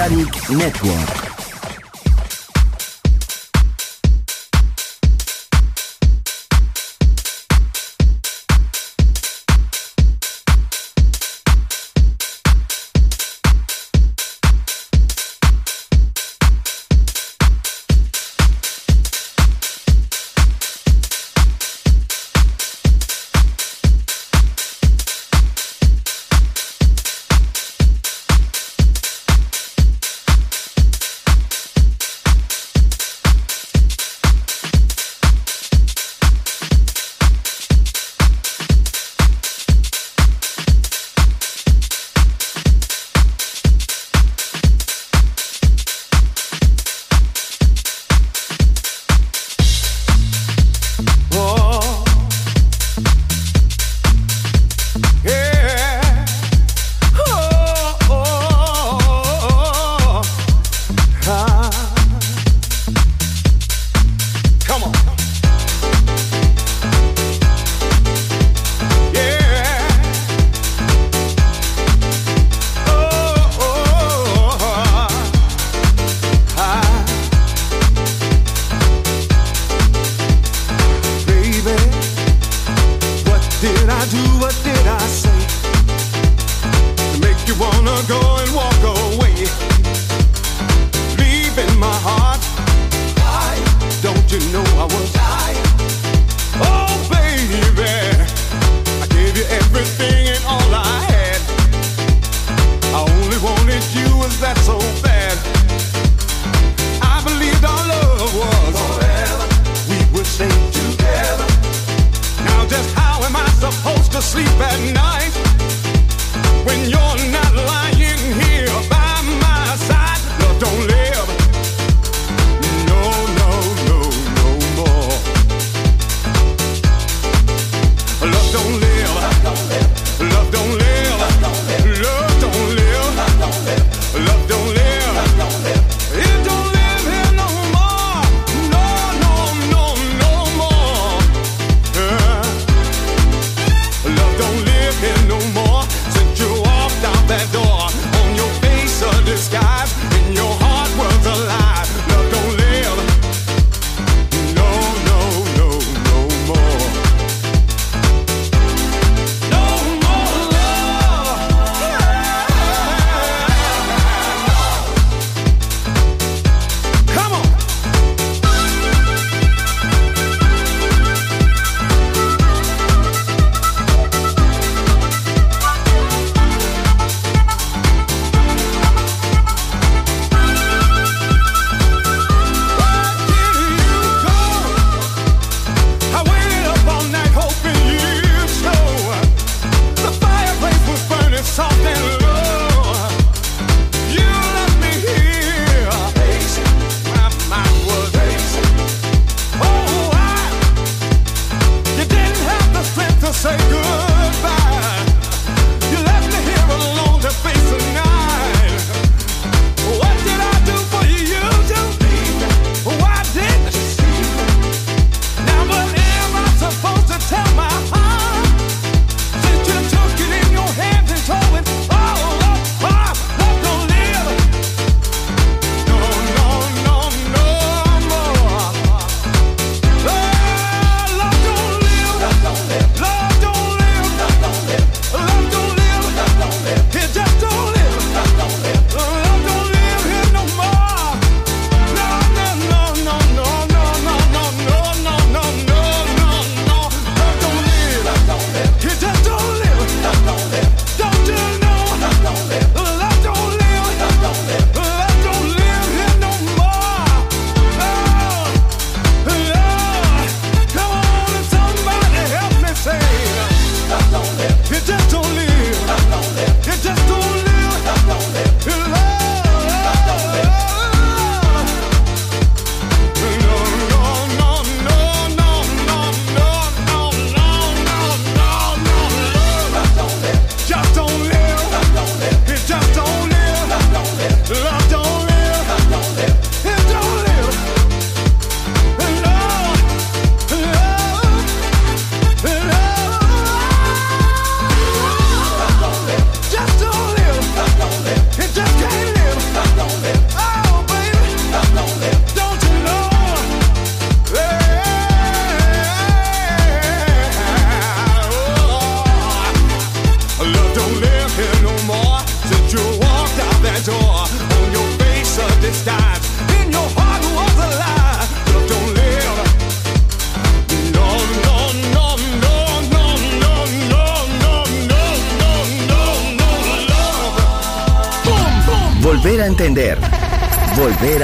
En Balearic Network.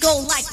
go like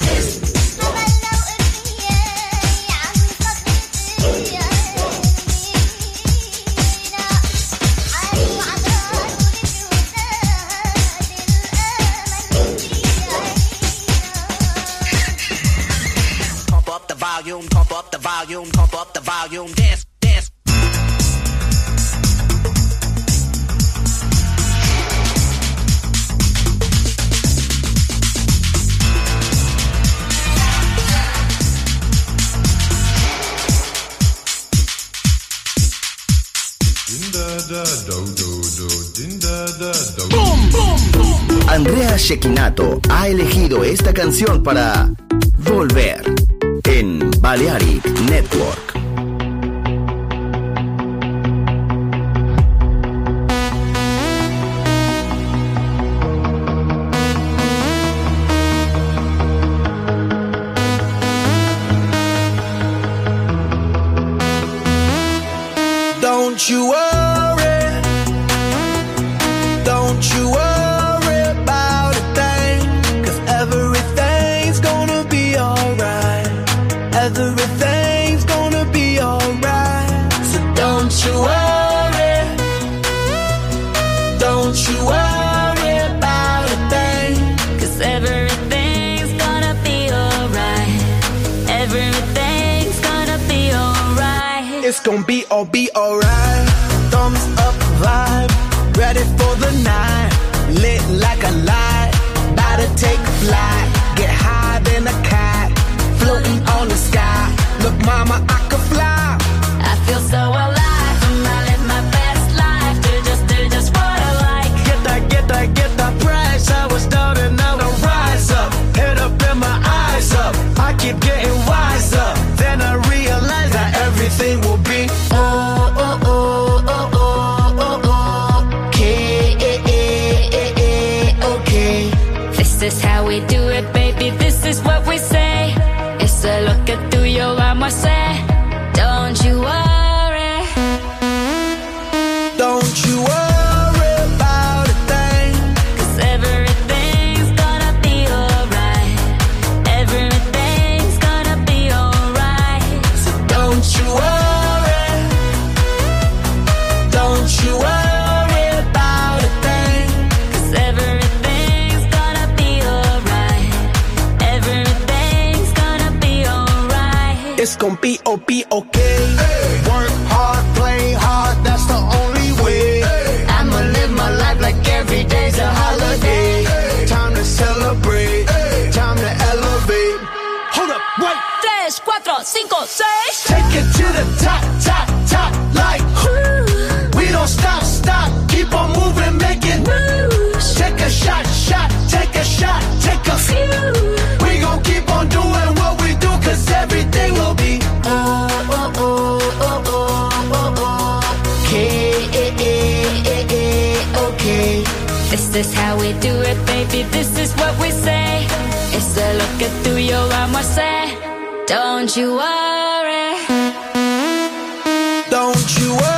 canción para be all be alright. Thumbs up vibe, ready for the night. Lit like a light, about to take flight. Get high than a cat, floating on the sky. Look, mama, I could fly. I feel so alive. and I live my best life. Do just, do just what I like. Get that, get that, get that price. I was down and now I rise up. Head up and my eyes up. I keep getting This is how we do it, baby. This is what we say. It's a look at through your armor, say. Don't you worry. Don't you worry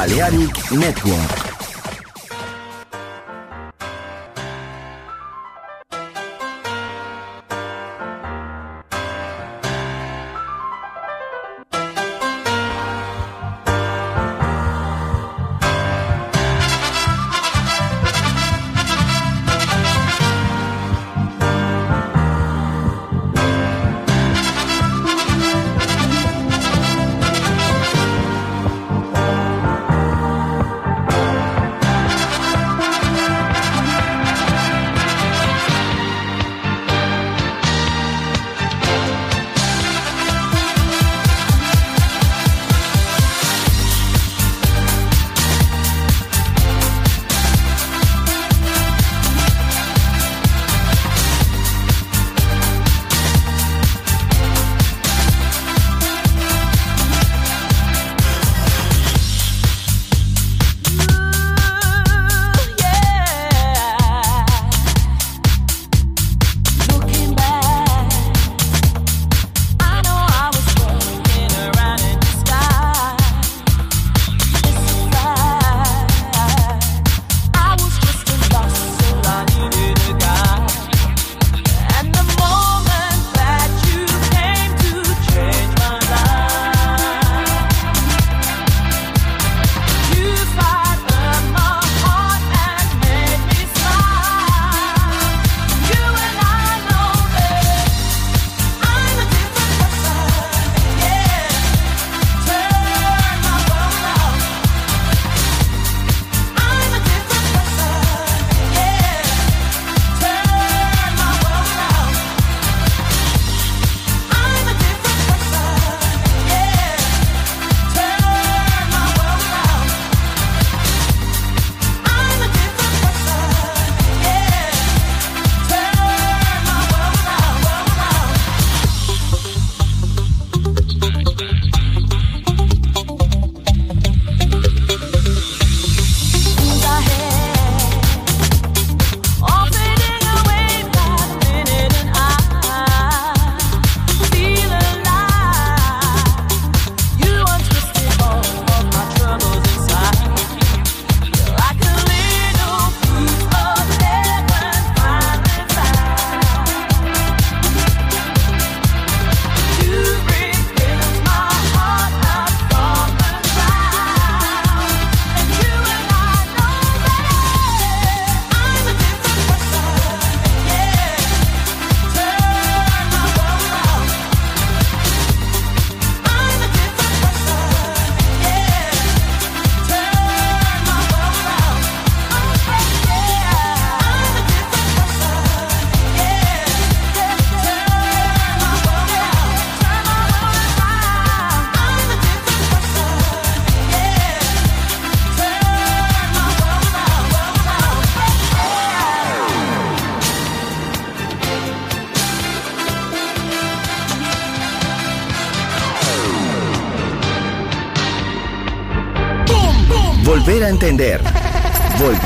Balearic Network.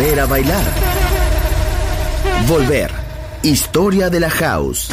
aprender a bailar. Volver. Historia de la house.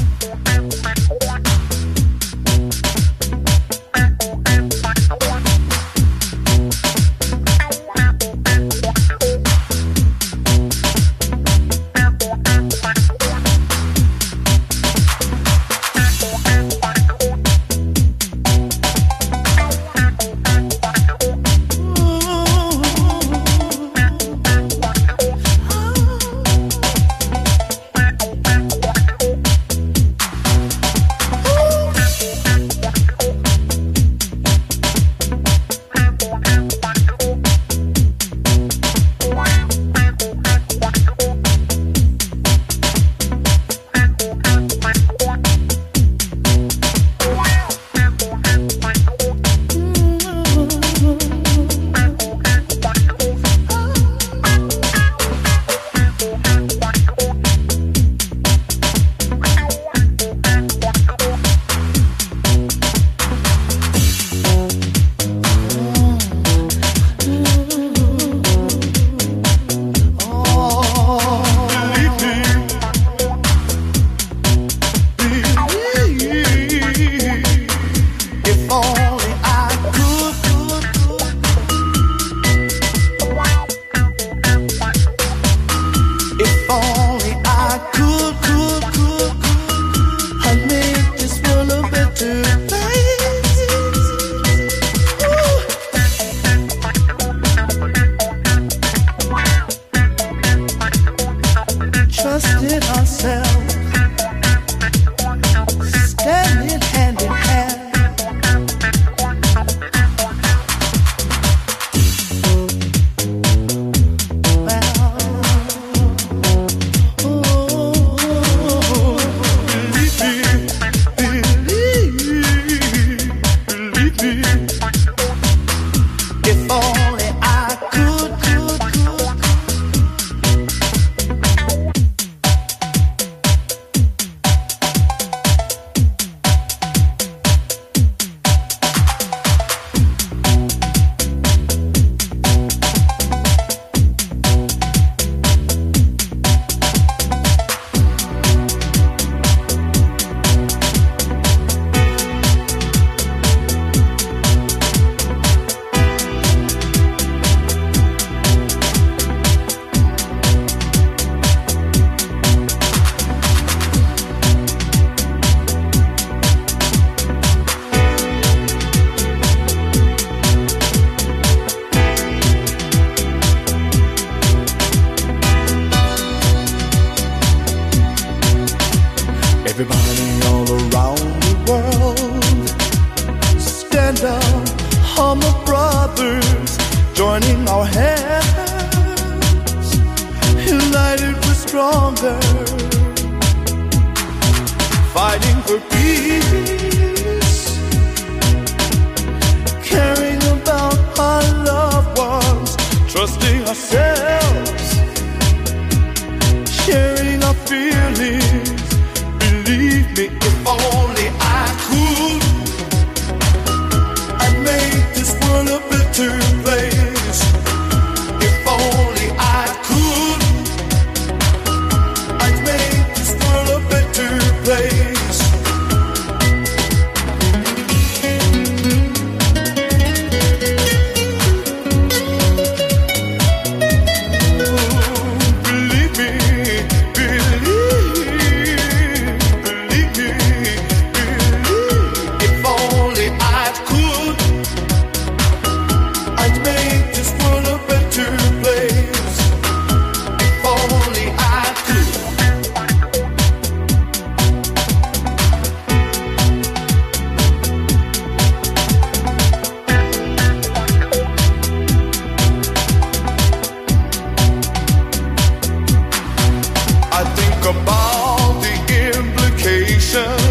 girl.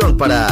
para